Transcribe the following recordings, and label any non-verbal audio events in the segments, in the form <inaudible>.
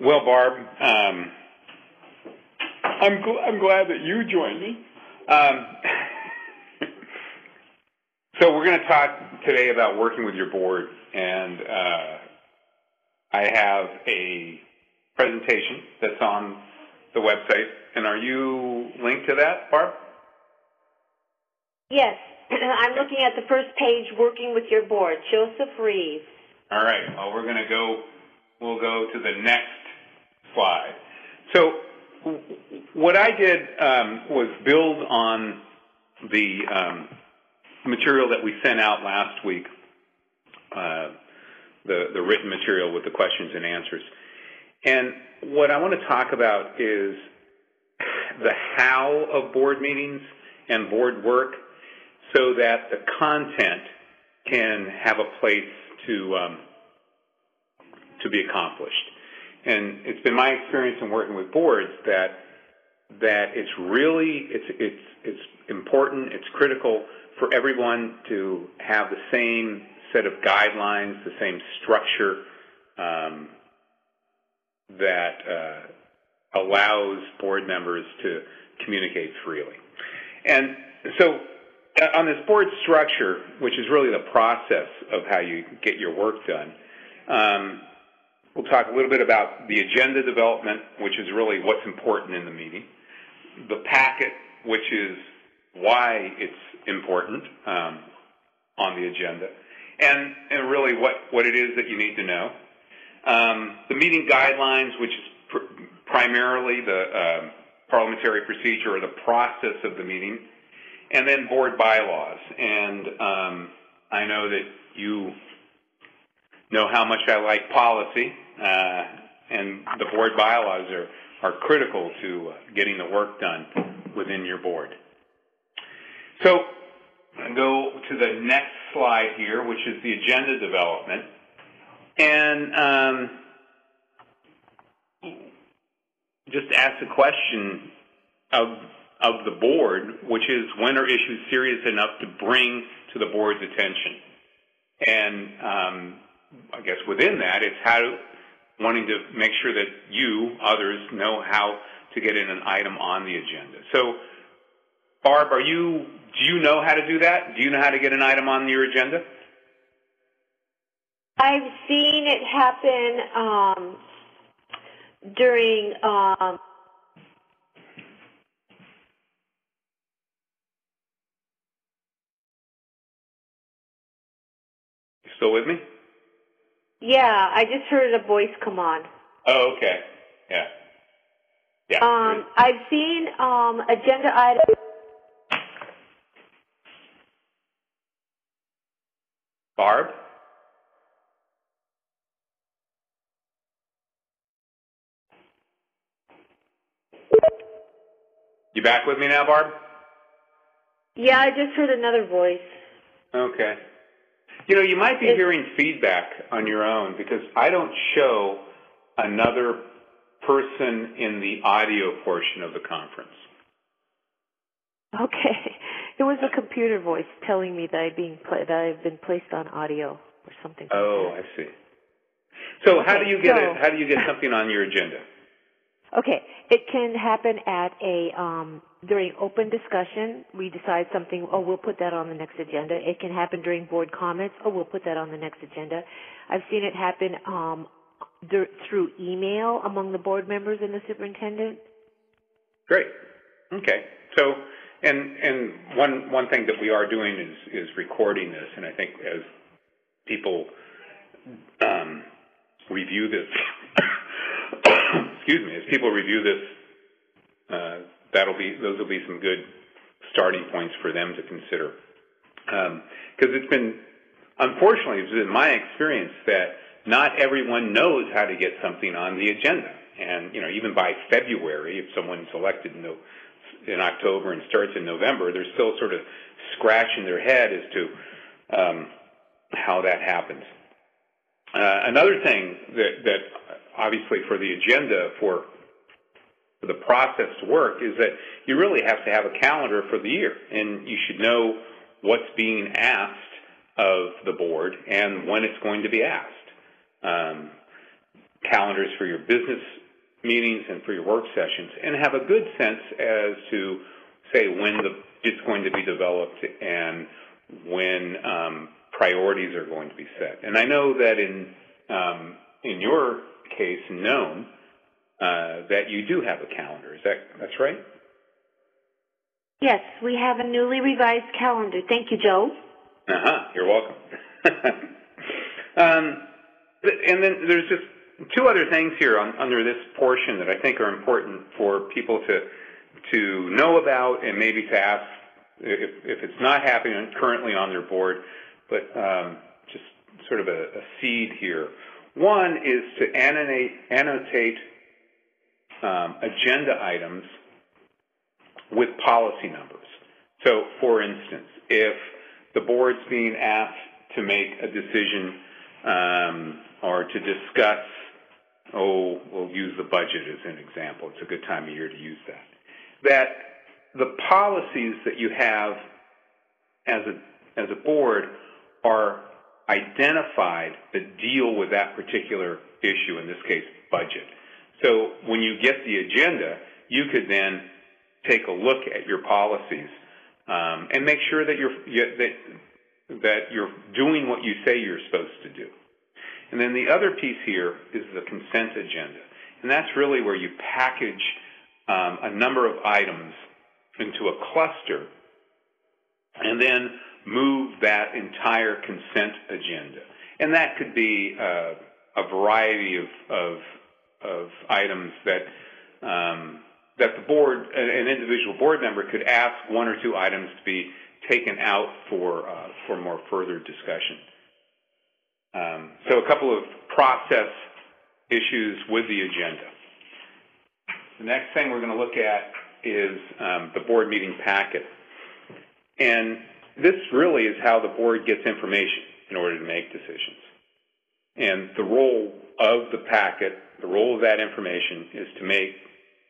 Well, Barb, um, I'm, gl- I'm glad that you joined me. Um, <laughs> so we're going to talk today about working with your board, and uh, I have a presentation that's on the website. And are you linked to that, Barb? Yes, <clears throat> I'm looking at the first page, working with your board, Joseph Reeves. All right. Well, we're going to go. We'll go to the next slide. So, what I did um, was build on the um, material that we sent out last week, uh, the the written material with the questions and answers. And what I want to talk about is the how of board meetings and board work so that the content can have a place to um, to be accomplished. And it's been my experience in working with boards that that it's really it's it's it's important, it's critical for everyone to have the same set of guidelines, the same structure um, that uh, allows board members to communicate freely. And so on this board structure, which is really the process of how you get your work done, um, we'll talk a little bit about the agenda development, which is really what's important in the meeting, the packet, which is why it's important um, on the agenda, and, and really what, what it is that you need to know. Um, the meeting guidelines, which is pr- primarily the uh, parliamentary procedure or the process of the meeting, and then board bylaws. And um, I know that you know how much I like policy, uh, and the board bylaws are, are critical to uh, getting the work done within your board. So I go to the next slide here, which is the agenda development. And um, just ask the question of of the board, which is when are issues serious enough to bring to the board's attention? And um, I guess within that, it's how wanting to make sure that you, others, know how to get in an item on the agenda. So, Barb, are you? Do you know how to do that? Do you know how to get an item on your agenda? I've seen it happen um, during um, Still with me? Yeah, I just heard a voice come on. Oh, okay. Yeah. Yeah. Um, I've seen um, agenda items. Barb? You back with me now, Barb? Yeah, I just heard another voice. Okay. You know, you might be hearing feedback on your own because I don't show another person in the audio portion of the conference. Okay. It was a computer voice telling me that I being pla- that I've been placed on audio or something. Oh, I see. So how do you get so- a, how do you get something on your agenda? Okay, it can happen at a um, during open discussion. We decide something. Oh, we'll put that on the next agenda. It can happen during board comments. Oh, we'll put that on the next agenda. I've seen it happen um, through email among the board members and the superintendent. Great. Okay. So, and and one one thing that we are doing is is recording this, and I think as people um, review this, excuse me, as people review this, uh, that'll be those will be some good starting points for them to consider. Because it's been, unfortunately, it's been my experience that not everyone knows how to get something on the agenda. And, you know, even by February, if someone's elected in, in October and starts in November, they're still sort of scratching their head as to um, how that happens. Uh, another thing that, that obviously for the agenda for for the process to work is that you really have to have a calendar for the year, and you should know what's being asked of the board and when it's going to be asked. Um, calendars for your business meetings and for your work sessions, and have a good sense as to, say, when the, it's going to be developed and when um, priorities are going to be set. And I know that in um, in your case, known uh, that you do have a calendar. Is that that's right? Yes, we have a newly revised calendar. Thank you, Joe. Uh huh. You're welcome. <laughs> um, and then there's just two other things here on, under this portion that I think are important for people to to know about and maybe to ask if, if it's not happening currently on their board, but um, just sort of a, a, seed here. One is to annotate, annotate um, agenda items with policy numbers. So, for instance, if the board's being asked to make a decision um, or to discuss, oh, we'll use the budget as an example. It's a good time of year to use that. That the policies that you have as a, as a board are identified that deal with that particular issue, in this case, budget. So when you get the agenda, you could then take a look at your policies um, and make sure that you're that that you're doing what you say you're supposed to do. And then the other piece here is the consent agenda, and that's really where you package um, a number of items into a cluster, and then move that entire consent agenda. And that could be uh, a variety of, of, of items that um, that the board, an individual board member, could ask one or two items to be taken out for uh, for more further discussion. Um, so, a couple of process issues with the agenda. The next thing we're going to look at is um, the board meeting packet, and this really is how the board gets information in order to make decisions. And the role of the packet, the role of that information is to make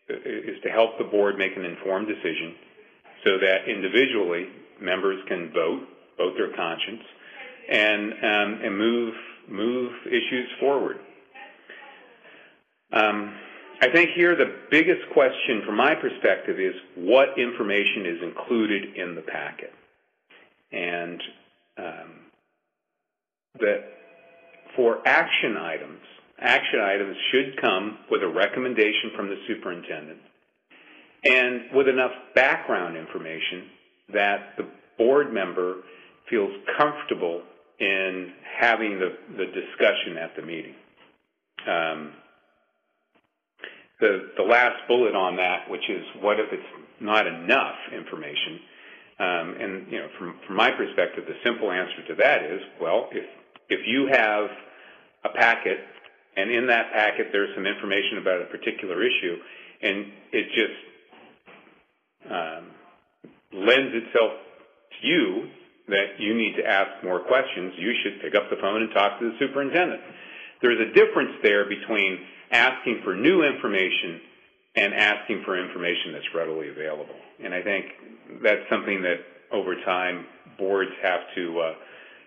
is to help the board make an informed decision so that individually members can vote, vote their conscience, and um, and move move issues forward. Um, I think here the biggest question from my perspective is what information is included in the packet and um, that for action items, action items should come with a recommendation from the superintendent and with enough background information that the board member feels comfortable in having the, the discussion at the meeting. Um, the, the last bullet on that, which is what if it's not enough information, um, and you know, from, from my perspective, the simple answer to that is, well, if if you have a packet, and in that packet there's some information about a particular issue, and it just um, lends itself to you that you need to ask more questions, you should pick up the phone and talk to the superintendent. There's a difference there between asking for new information and asking for information that's readily available. And I think that's something that over time boards have to uh,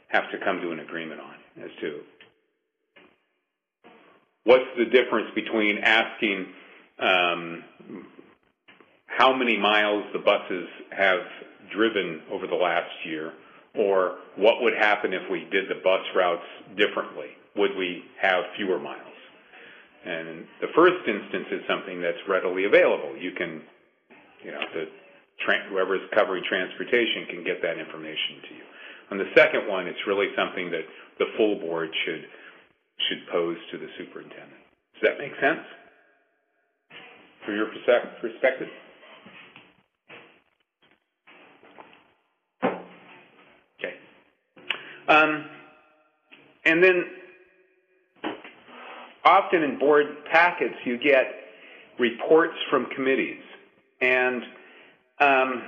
have to come to an agreement on as to what's the difference between asking um, how many miles the buses have driven over the last year, or what would happen if we did the bus routes differently? Would we have fewer miles? And the first instance is something that's readily available. You can, you know, the tra- whoever's covering transportation can get that information to you. On the second one, it's really something that the full board should should pose to the superintendent. Does that make sense from your perspective? Okay. Um, and then often in board packets you get reports from committees. And um,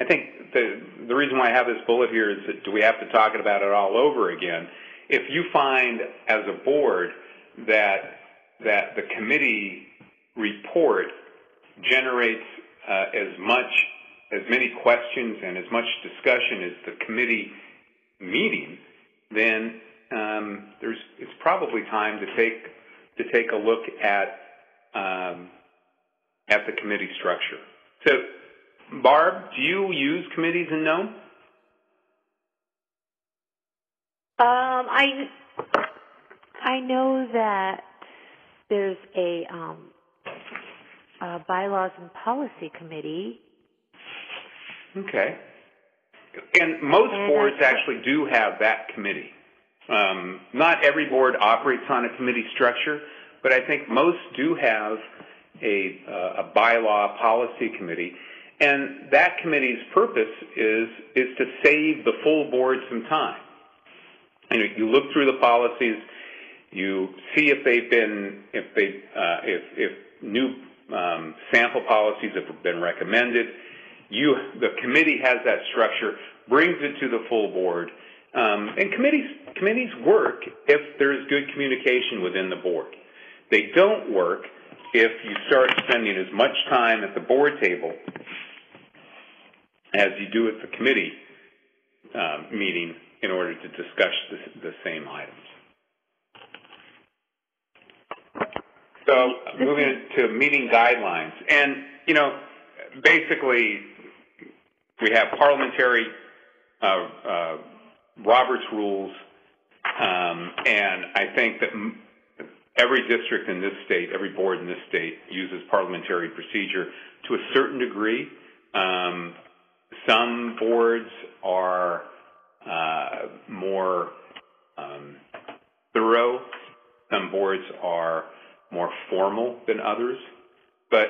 I think the, the reason why I have this bullet here is that do we have to talk about it all over again? If you find as a board that that the committee report generates uh, as much as many questions and as much discussion as the committee meeting, then um, there's it's probably time to take to take a look at um, at the committee structure. So, Barb, do you use committees in Nome? Um, I I know that there's a, um, a bylaws and policy committee. Okay. And most And boards actually do have that committee. Um, not every board operates on a committee structure, but I think most do have a, uh, a bylaw policy committee. And that committee's purpose is, is to save the full board some time. You know, you look through the policies, you see if they've been, if they, uh, if, if new um, sample policies have been recommended. You, the committee has that structure, brings it to the full board, um, and committees committees work if there's good communication within the board. They don't work if you start spending as much time at the board table as you do at the committee um, meeting in order to discuss the, the same items. So moving to meeting guidelines, and you know, basically, we have parliamentary uh, uh, Roberts rules, um, and I think that every district in this state, every board in this state, uses parliamentary procedure to a certain degree. Um, some boards are uh, more um, thorough. Some boards are more formal than others. But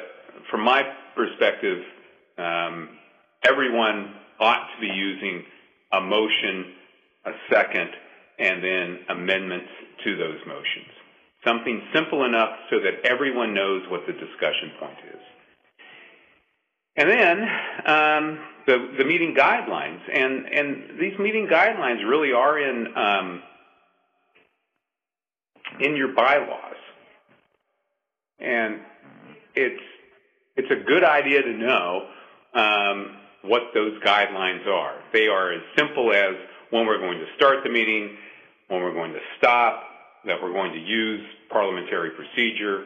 from my perspective, um, everyone ought to be using a motion, a second, and then amendments to those motions. Something simple enough so that everyone knows what the discussion point is. And then um, the, the meeting guidelines, and, and these meeting guidelines really are in um, in your bylaws, and it's it's a good idea to know um, what those guidelines are. They are as simple as when we're going to start the meeting, when we're going to stop, that we're going to use parliamentary procedure,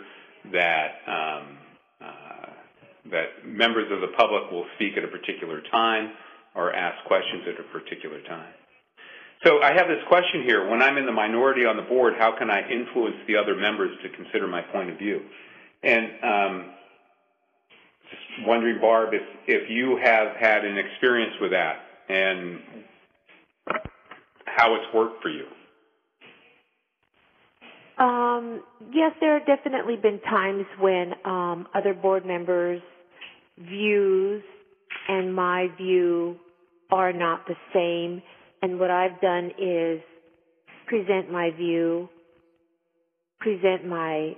that um, uh, that members of the public will speak at a particular time or ask questions at a particular time. So I have this question here. When I'm in the minority on the board, how can I influence the other members to consider my point of view? And um, just wondering, Barb, if, if you have had an experience with that and how it's worked for you. Um, yes, there have definitely been times when um, other board members' views and my view are not the same. And what I've done is present my view, present my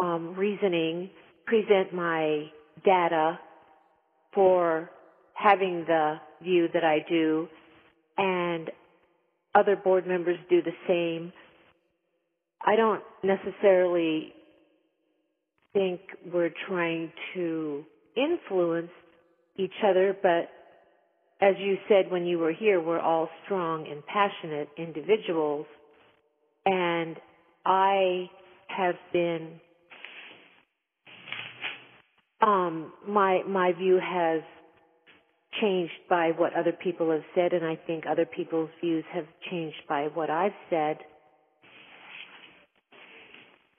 um, reasoning, present my data for having the view that I do, and other board members do the same. I don't necessarily think we're trying to influence each other, but as you said when you were here, we're all strong and passionate individuals. And I have been, um, my, my view has changed by what other people have said, and I think other people's views have changed by what I've said.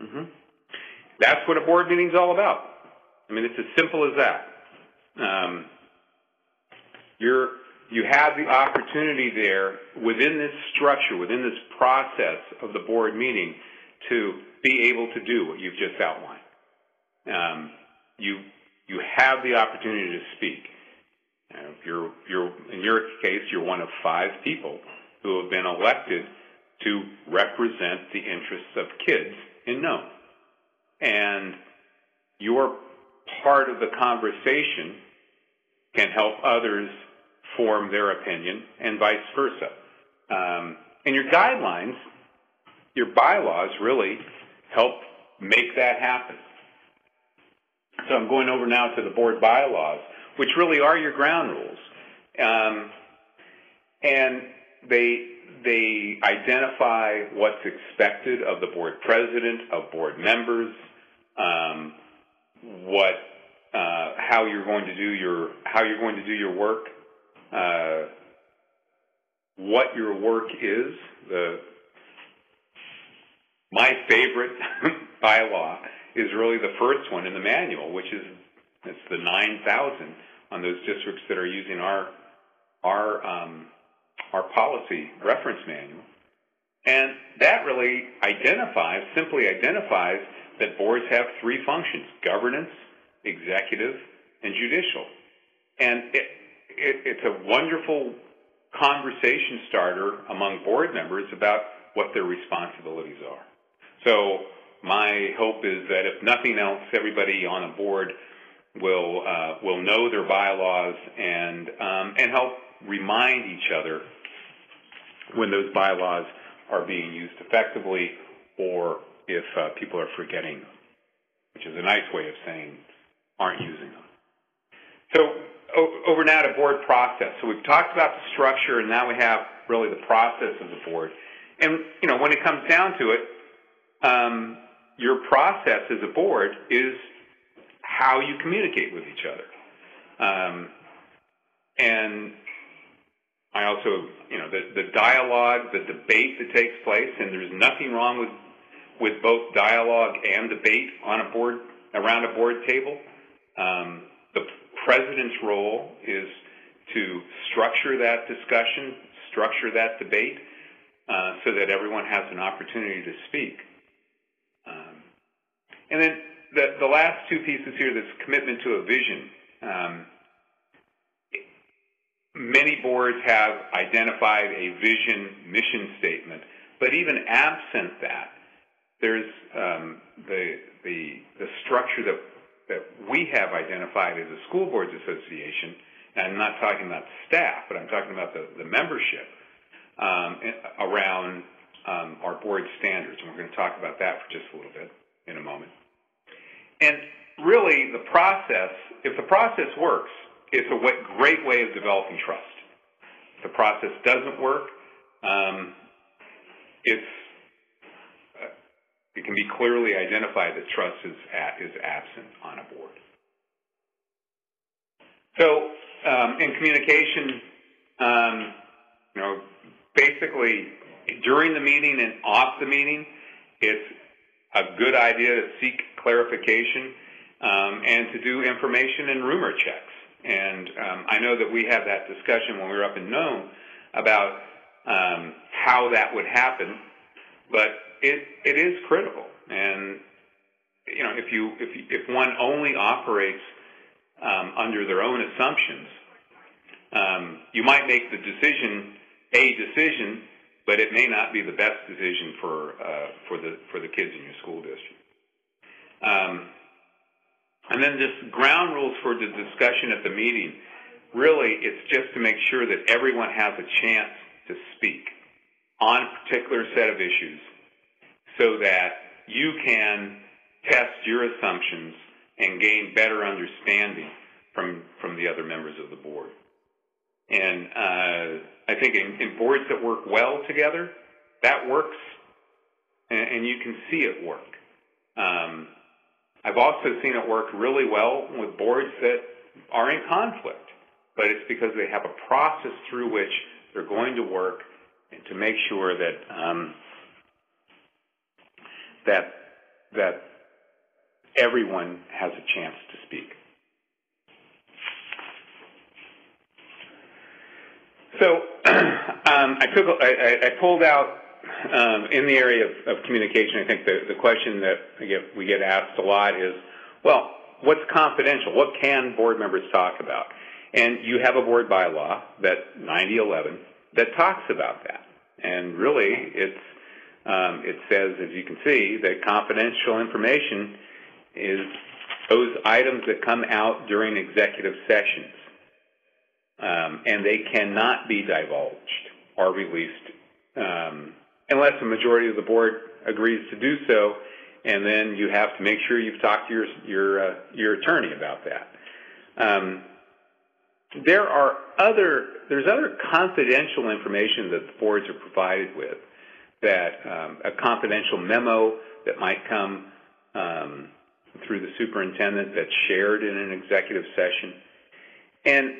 hmm That's what a board meeting's all about. I mean, it's as simple as that. Um, you're, you have the opportunity there within this structure, within this process of the board meeting, to be able to do what you've just outlined. Um, you, you have the opportunity to speak. Know, you're, you're, in your case, you're one of five people who have been elected to represent the interests of kids in Nome. And your part of the conversation can help others form their opinion and vice versa. Um, and your guidelines, your bylaws really help make that happen. So I'm going over now to the board bylaws, which really are your ground rules. Um, and they they identify what's expected of the board president, of board members, um, what, uh, how you're going to do your, how you're going to do your work, uh, what your work is. The my favorite <laughs> bylaw is really the first one in the manual, which is it's the 9,000 on those districts that are using our our um, our policy reference manual, and that really identifies simply identifies that boards have three functions: governance, executive, and judicial. And it, it, it's a wonderful conversation starter among board members about what their responsibilities are. So my hope is that if nothing else, everybody on a board will uh, will know their bylaws and um, and help remind each other when those bylaws are being used effectively, or if uh, people are forgetting them, which is a nice way of saying aren't using them. So over now to board process. So we've talked about the structure, and now we have really the process of the board. And you know, when it comes down to it, um, your process as a board is how you communicate with each other. Um, and I also, you know, the, the dialogue, the debate that takes place, and there's nothing wrong with with both dialogue and debate on a board around a board table. Um, the president's role is to structure that discussion, structure that debate, uh, so that everyone has an opportunity to speak. Um, and then the, the last two pieces here, this commitment to a vision. Um, many boards have identified a vision mission statement, but even absent that, there's um, the, the, the structure that, that we have identified as a school boards association, and I'm not talking about staff, but I'm talking about the, the membership um, around um, our board standards, and we're going to talk about that for just a little bit in a moment. And really, the process, if the process works, it's a great way of developing trust. If the process doesn't work, um, it's uh, it can be clearly identified that trust is at, is absent on a board. So, um, in communication, um, you know, basically during the meeting and off the meeting, it's a good idea to seek clarification um, and to do information and rumor checks. And um, I know that we had that discussion when we were up in Nome about um, how that would happen, but it it is critical. And you know, if you if you, if one only operates um, under their own assumptions, um, you might make the decision a decision but it may not be the best decision for uh, for the for the kids in your school district. Um, and then just ground rules for the discussion at the meeting. Really, it's just to make sure that everyone has a chance to speak on a particular set of issues, so that you can test your assumptions and gain better understanding from from the other members of the board. And uh, I think in, in, boards that work well together, that works, and, and you can see it work. Um, I've also seen it work really well with boards that are in conflict, but it's because they have a process through which they're going to work to make sure that um, that that everyone has a chance to speak. So <coughs> um, I took I, I pulled out um, in the area of, of, communication. I think the, the question that we get, we get asked a lot is, well, what's confidential? What can board members talk about? And you have a board bylaw that 9011 that talks about that. And really, it's um, it says, as you can see, that confidential information is those items that come out during executive sessions um, and they cannot be divulged or released um, unless the majority of the board agrees to do so, and then you have to make sure you've talked to your your uh, your attorney about that. Um, there are other there's other confidential information that the boards are provided with. That um, a confidential memo that might come um, through the superintendent that's shared in an executive session, and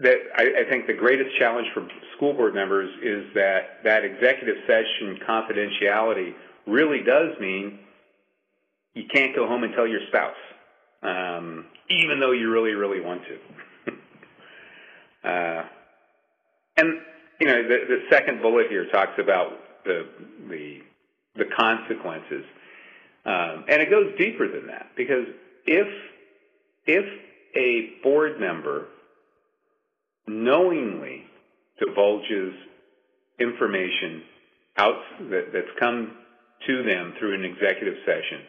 that I, I think the greatest challenge for school board members is that that executive session confidentiality really does mean you can't go home and tell your spouse, um, even though you really, really want to. <laughs> uh, and you know, the, the second bullet here talks about the the, the consequences, um, and it goes deeper than that because if if a board member knowingly divulges information out that, that's come to them through an executive session,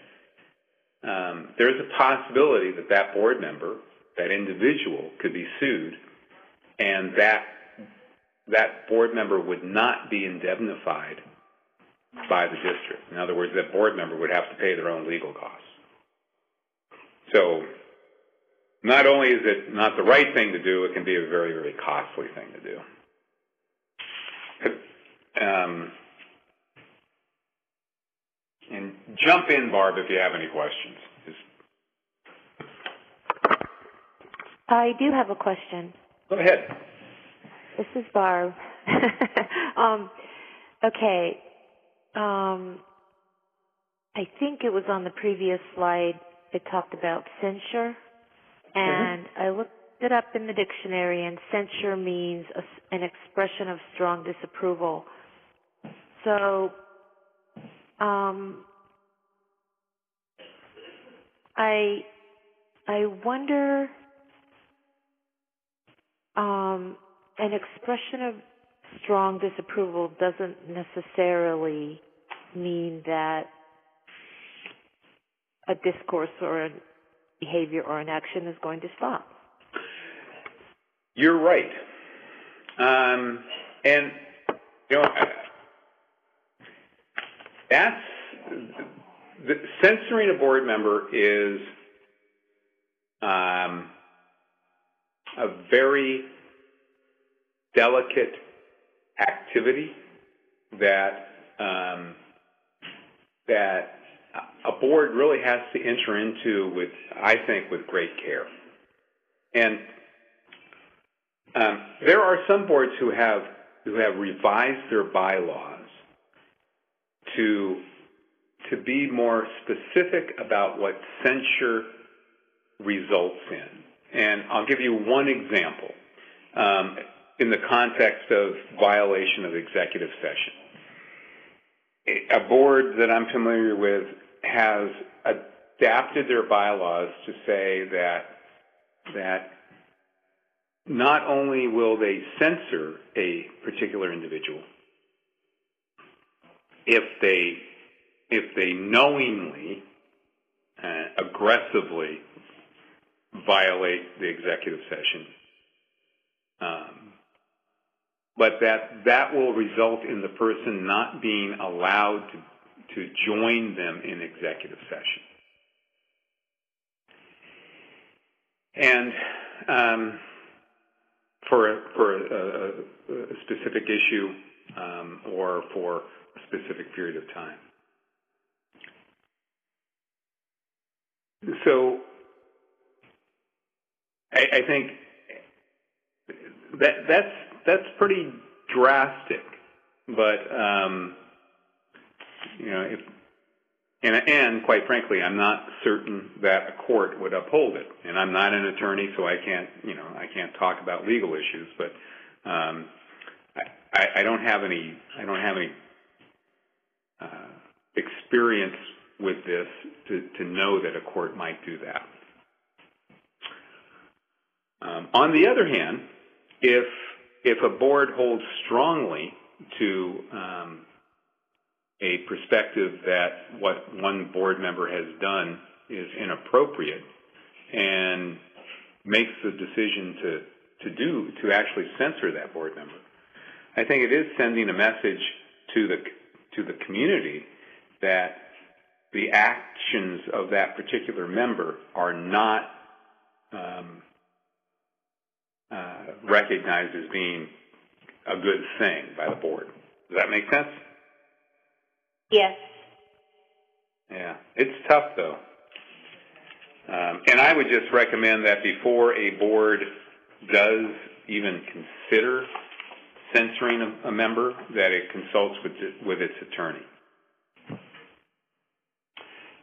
um, there's a possibility that that board member, that individual, could be sued, and that that board member would not be indemnified by the district. In other words, that board member would have to pay their own legal costs. So not only is it not the right thing to do, it can be a very, very costly thing to do. Um, and jump in, Barb, if you have any questions. I do have a question. Go ahead. This is Barb. <laughs> um, okay. Um, I think it was on the previous slide. It talked about censure, and mm-hmm. I looked it up in the dictionary, and censure means a, an expression of strong disapproval. So, um, I I wonder um, an expression of strong disapproval doesn't necessarily mean that a discourse or a behavior or an action is going to stop. You're right. Um, and, you know, that's the, censoring a board member is um, a very delicate activity that um, that a board really has to enter into with, I think, with great care. And um, there are some boards who have who have revised their bylaws to to be more specific about what censure results in. And I'll give you one example um, in the context of violation of executive session. A board that I'm familiar with has adapted their bylaws to say that that not only will they censor a particular individual if they if they knowingly uh, aggressively violate the executive session. Um, but that that will result in the person not being allowed to to join them in executive session. And um, for for a, a, a specific issue um, or for a specific period of time. So I, I think that that's that's pretty drastic, but um, you know, if and, and quite frankly, I'm not certain that a court would uphold it. And I'm not an attorney, so I can't, you know, I can't talk about legal issues. But um, I, I don't have any, I don't have any uh, experience with this to, to know that a court might do that. Um, on the other hand, if if a board holds strongly to um, a perspective that what one board member has done is inappropriate and makes the decision to, to do, to actually censor that board member. I think it is sending a message to the, to the community that the actions of that particular member are not um, uh, recognized as being a good thing by the board. Does that make sense? Yes. Yeah, it's tough though. Um, and I would just recommend that before a board does even consider censoring a, a member, that it consults with, with its attorney.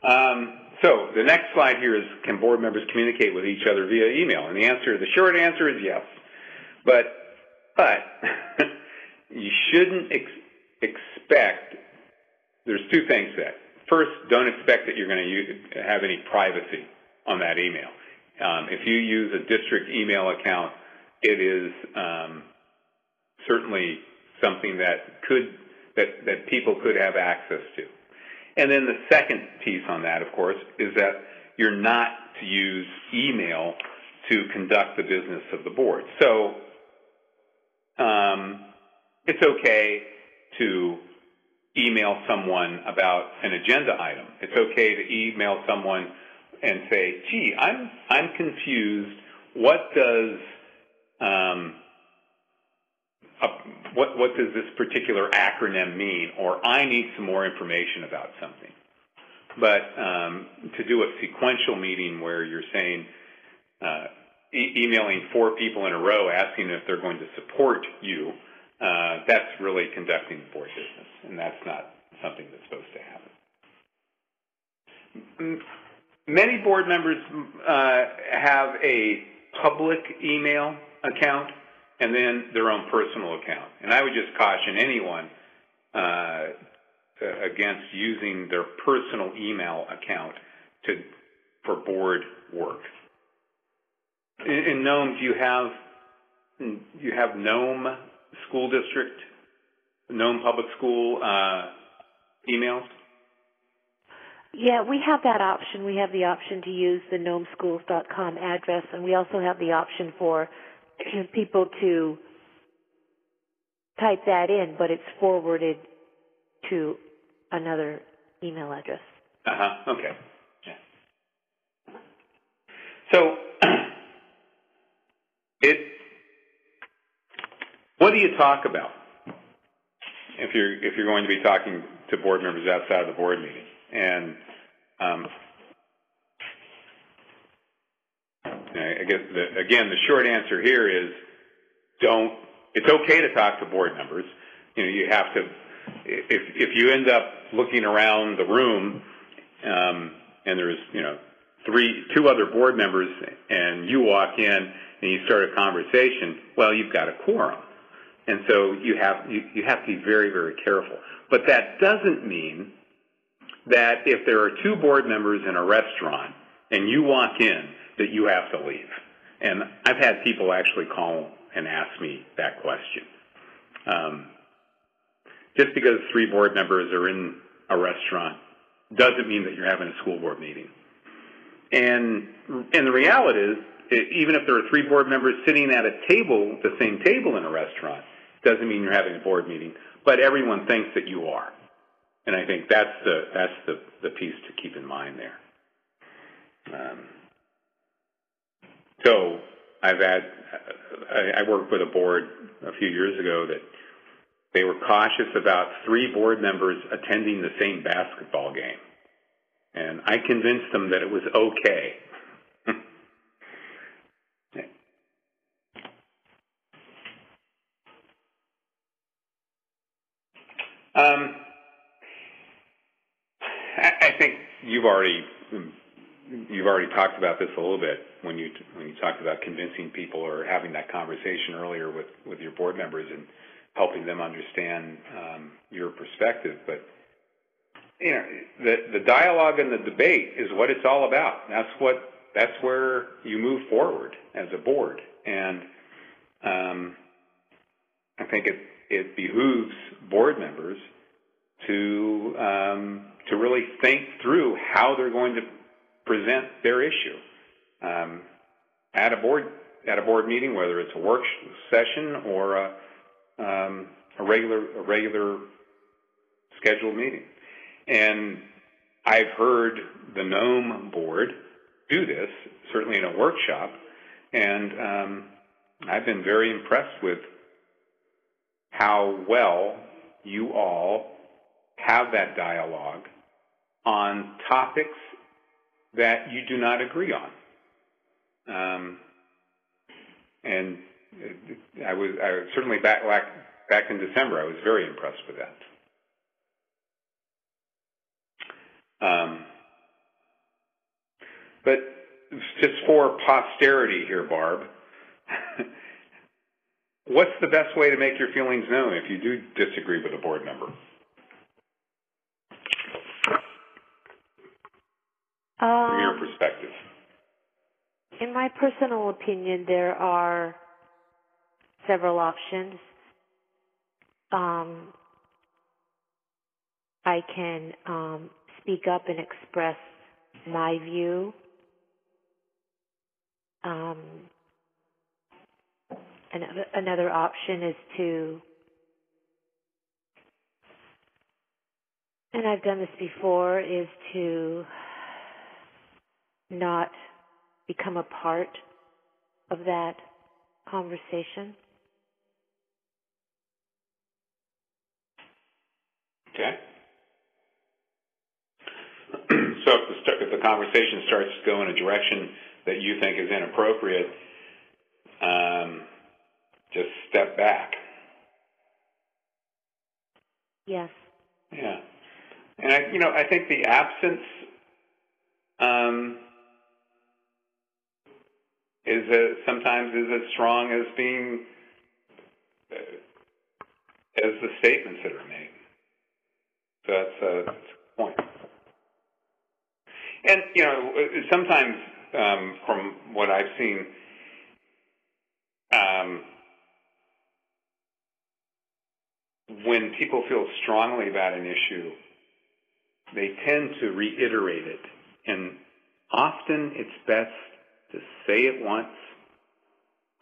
Um, so the next slide here is, can board members communicate with each other via email? And the answer, the short answer is yes. But, but <laughs> you shouldn't ex expect, there's two things that. First, don't expect that you're going to have any privacy on that email. Um, if you use a district email account, it is um, certainly something that could that that people could have access to. And then the second piece on that, of course, is that you're not to use email to conduct the business of the board. So um, it's okay to email someone about an agenda item. It's okay to email someone and say, "Gee, I'm I'm confused. What does um, a, what what does this particular acronym mean?" Or I need some more information about something. But um, to do a sequential meeting where you're saying, uh, e- emailing four people in a row asking if they're going to support you, uh, that's really conducting board business, and that's not something that's supposed to happen. Many board members uh, have a public email account and then their own personal account. And I would just caution anyone uh, against using their personal email account to for board work. In, in Nome, do you have you have Nome School District, Nome Public School uh, emails? Yeah, we have that option. We have the option to use the nomeschools.com address, and we also have the option for <clears throat> people to type that in, but it's forwarded to another email address. Uh huh. Okay. Yeah. So it. What do you talk about if you're if you're going to be talking to board members outside of the board meeting? And um, I guess the, again the short answer here is don't. It's okay to talk to board members. You know, you have to. If if you end up looking around the room, um, and there's you know three two other board members, and you walk in and you start a conversation, well, you've got a quorum, and so you have you, you have to be very very careful. But that doesn't mean that if there are two board members in a restaurant and you walk in, that you have to leave. And I've had people actually call and ask me that question. Um, just because three board members are in a restaurant doesn't mean that you're having a school board meeting. And and the reality is, even if there are three board members sitting at a table, the same table in a restaurant, doesn't mean you're having a board meeting. But everyone thinks that you are. And I think that's the that's the, the piece to keep in mind there. Um, so I've had I, I worked with a board a few years ago that they were cautious about three board members attending the same basketball game, and I convinced them that it was okay. um, I think you've already you've already talked about this a little bit when you when you talked about convincing people or having that conversation earlier with with your board members and helping them understand um, your perspective. But you know, the the dialogue and the debate is what it's all about. That's what that's where you move forward as a board, and um, I think it it behooves board members to um, to really think through how they're going to present their issue um, at a board at a board meeting, whether it's a work session or a, um, a regular a regular scheduled meeting. And I've heard the Nome board do this, certainly in a workshop, and um, I've been very impressed with how well you all have that dialogue on topics that you do not agree on. Um, and I was I, certainly back, back in December. I was very impressed with that. Um, but just for posterity here, Barb, <laughs> what's the best way to make your feelings known if you do disagree with a board member? From your Um, perspective. in my personal opinion, there are several options. Um, I can um, speak up and express my view. Um, another, another option is to, and I've done this before, is to not become a part of that conversation. Okay. <clears throat> so if the, if the conversation starts to go in a direction that you think is inappropriate, um, just step back. Yes. Yeah. And I, you know, I think the absence um, is a, sometimes is as strong as being uh, as the statements that are made. So that's a, that's a point. And you know, sometimes um, from what I've seen, um, when people feel strongly about an issue, they tend to reiterate it. And often it's best to say it once,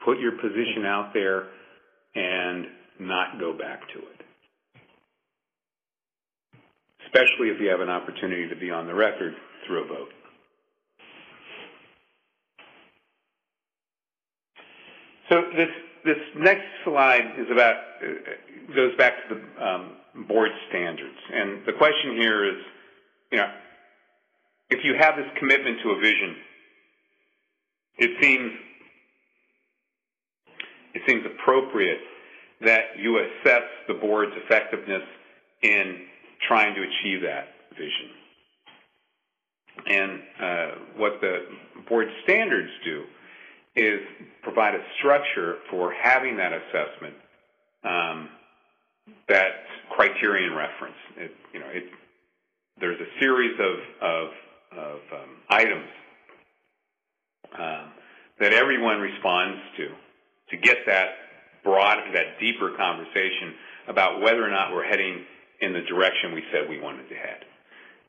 put your position out there, and not go back to it. Especially if you have an opportunity to be on the record through a vote. So this this next slide is about uh, goes back to the um, board standards, and the question here is, you know, if you have this commitment to a vision, it seems it seems appropriate that you assess the board's effectiveness in trying to achieve that vision. And uh, what the board standards do is provide a structure for having that assessment um, that's criterion reference. It, you know, it, there's a series of, of, of um, items um, that everyone responds to to get that broad, that deeper conversation about whether or not we're heading in the direction we said we wanted to head.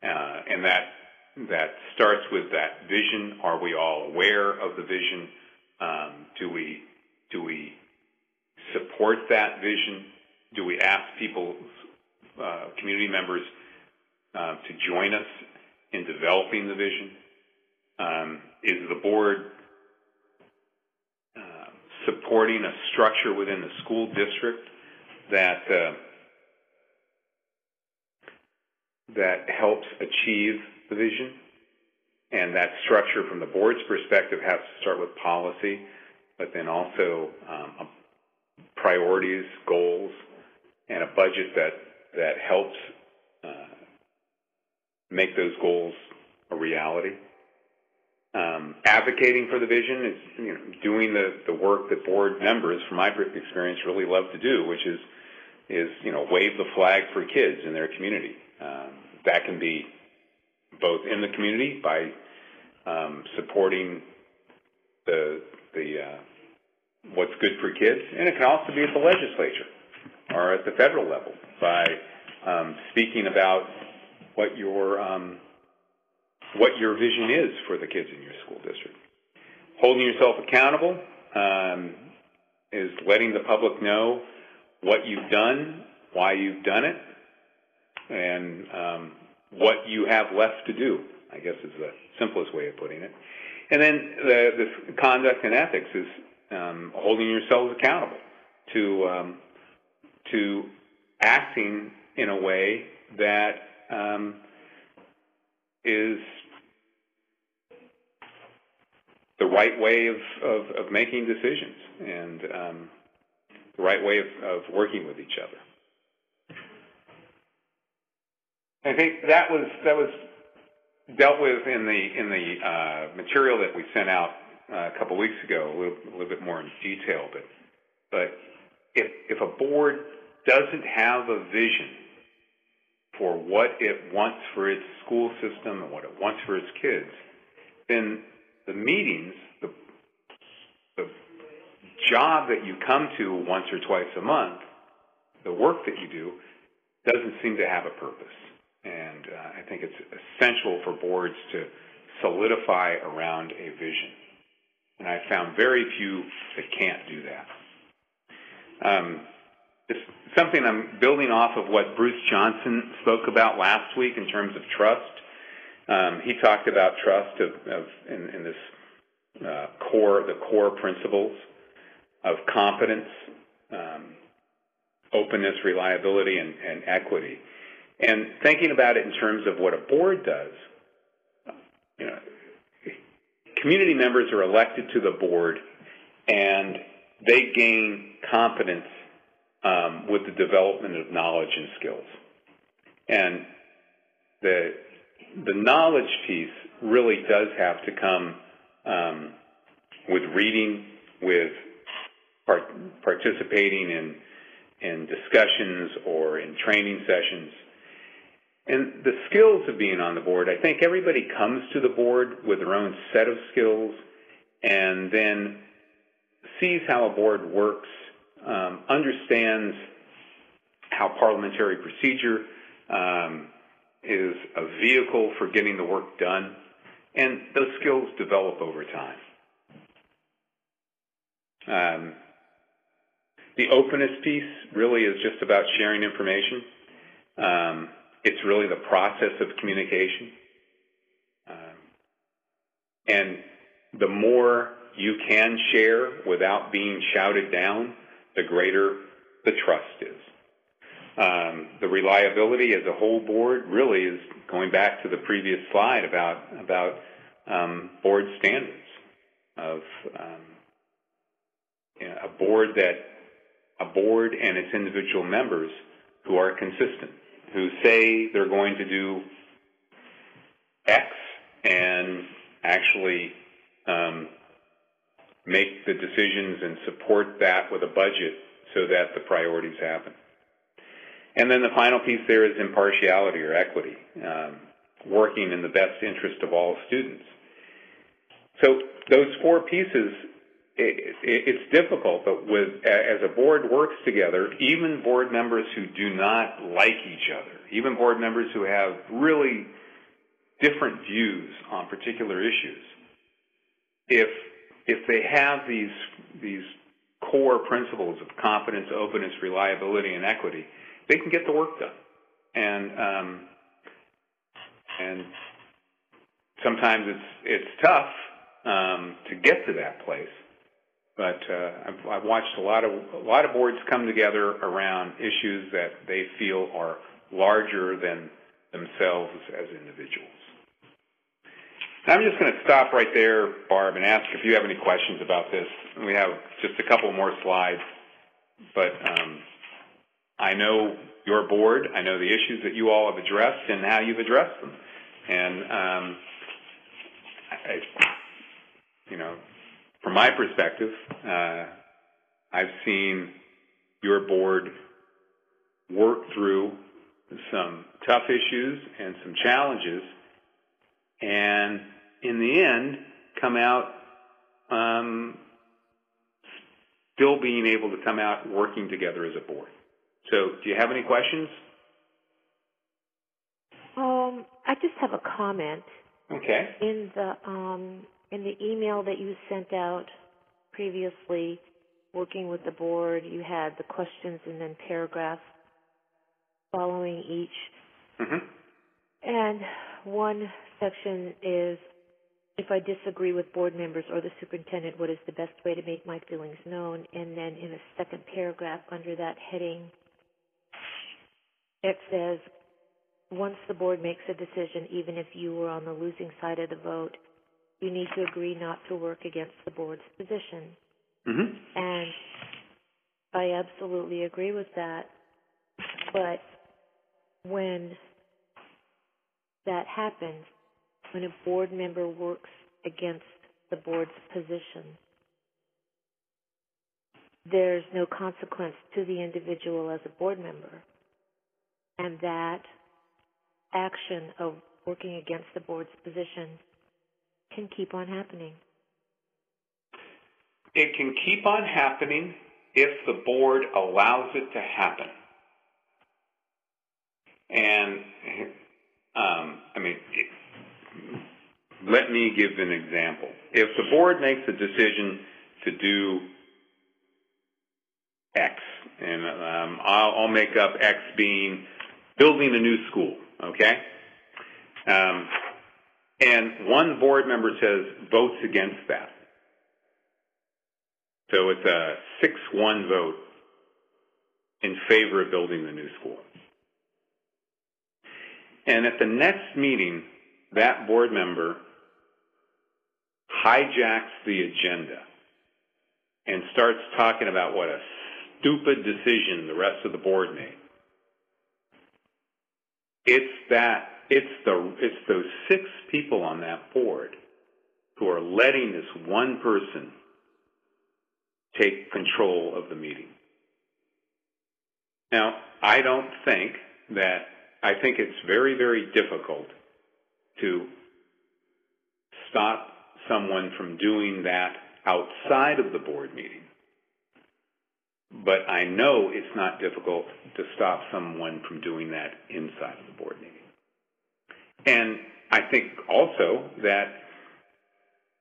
Uh, and that that starts with that vision. Are we all aware of the vision? Um, do we do we support that vision? Do we ask people, uh, community members, uh, to join us in developing the vision? Um, is the board uh, supporting a structure within the school district that uh, that helps achieve the vision? And that structure, from the board's perspective, has to start with policy, but then also um, priorities, goals, and a budget that that helps uh, make those goals a reality. Um, advocating for the vision is you know, doing the, the work that board members, from my experience, really love to do, which is is you know wave the flag for kids in their community. Um, that can be both in the community by um, supporting the the uh, what's good for kids, and it can also be at the legislature or at the federal level by um, speaking about what your um, what your vision is for the kids in your school district. Holding yourself accountable um, is letting the public know what you've done, why you've done it, and um, what you have left to do. I guess is the simplest way of putting it. And then the, conduct and ethics is um, holding yourselves accountable to um, to acting in a way that um, is the right way of, of, of making decisions and um, the right way of, of working with each other. I think that was that was dealt with in the in the uh, material that we sent out uh, a couple weeks ago, a little, a little, bit more in detail. But but if if a board doesn't have a vision for what it wants for its school system and what it wants for its kids, then the meetings, the the job that you come to once or twice a month, the work that you do, doesn't seem to have a purpose. And uh, I think it's essential for boards to solidify around a vision. And I found very few that can't do that. Um, it's something I'm building off of what Bruce Johnson spoke about last week in terms of trust. Um, he talked about trust of, of in, in, this uh, core, the core principles of competence, um, openness, reliability, and, and equity. And thinking about it in terms of what a board does, you know, community members are elected to the board and they gain competence um, with the development of knowledge and skills. And the the knowledge piece really does have to come um, with reading, with part, participating in in discussions or in training sessions, and the skills of being on the board, I think everybody comes to the board with their own set of skills and then sees how a board works, um, understands how parliamentary procedure um, is a vehicle for getting the work done, and those skills develop over time. Um, the openness piece really is just about sharing information. Um, it's really the process of communication. Um, and the more you can share without being shouted down, the greater the trust is. Um, the reliability as a whole board really is going back to the previous slide about about um, board standards of um, you know, a board that a board and its individual members who are consistent who say they're going to do X and actually um, make the decisions and support that with a budget so that the priorities happen. And then the final piece there is impartiality or equity, um, working in the best interest of all students. So those four pieces it, it's difficult, but with as a board works together, even board members who do not like each other, even board members who have really different views on particular issues, if if they have these these core principles of competence, openness, reliability, and equity, they can get the work done. And um, and sometimes it's it's tough um, to get to that place but uh, I've, I've watched a lot of a lot of boards come together around issues that they feel are larger than themselves as individuals. I'm just going to stop right there, Barb, and ask if you have any questions about this. We have just a couple more slides, but um, I know your board. I know the issues that you all have addressed and how you've addressed them. And um, I, you know, from my perspective, uh, I've seen your board work through some tough issues and some challenges, and in the end, come out um, still being able to come out working together as a board. So, do you have any questions? Um, I just have a comment. Okay. In the um, in the email that you sent out previously, working with the board, you had the questions and then paragraphs following each. Mm-hmm. And one section is if I disagree with board members or the superintendent, what is the best way to make my feelings known? And then in a second paragraph under that heading, it says, once the board makes a decision, even if you were on the losing side of the vote, you need to agree not to work against the board's position. hmm And I absolutely agree with that. But when that happens, when a board member works against the board's position, there's no consequence to the individual as a board member. And that action of working against the board's position can keep on happening. It can keep on happening if the board allows it to happen. And, um, I mean, let me give an example. If the board makes a decision to do X, and um, I'll, I'll make up X being building a new school, okay? Um, and one board member says votes against that. So it's a 6-1 vote in favor of building the new school. And at the next meeting, that board member hijacks the agenda and starts talking about what a stupid decision the rest of the board made. It's that it's the it's those six people on that board who are letting this one person take control of the meeting. Now, I don't think that I think it's very very difficult to stop someone from doing that outside of the board meeting. But I know it's not difficult to stop someone from doing that inside of the board meeting. And I think also that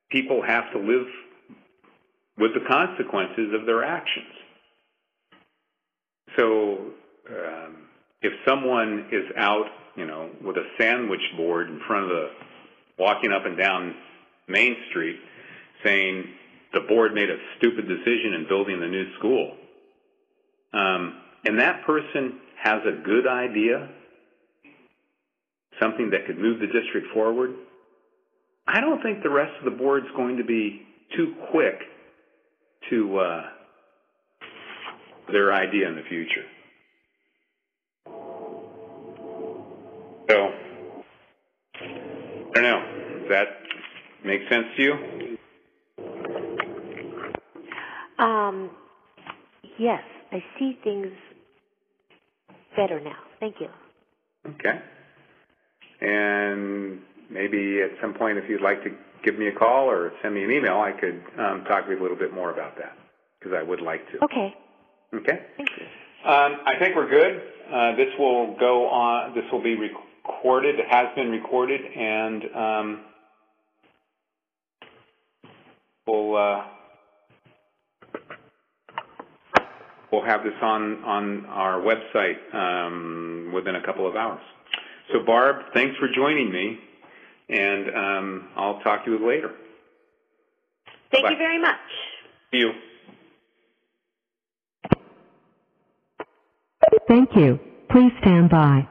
people have to live with the consequences of their actions. So um, if someone is out, you know, with a sandwich board in front of the, walking up and down Main Street, saying the board made a stupid decision in building the new school, um, and that person has a good idea, something that could move the district forward, I don't think the rest of the board's going to be too quick to uh, their idea in the future. So, I don't know. Does that make sense to you? Um, yes, I see things better now. Thank you. Okay. And maybe at some point, if you'd like to give me a call or send me an email, I could um, talk with you a little bit more about that because I would like to. Okay. Okay. Thank you. Um, I think we're good. Uh, this will go on. This will be recorded. It has been recorded, and um, we'll uh, we'll have this on on our website um, within a couple of hours. So, Barb, thanks for joining me, and um, I'll talk to you later. Thank Bye. you very much. See you. Thank you. Please stand by.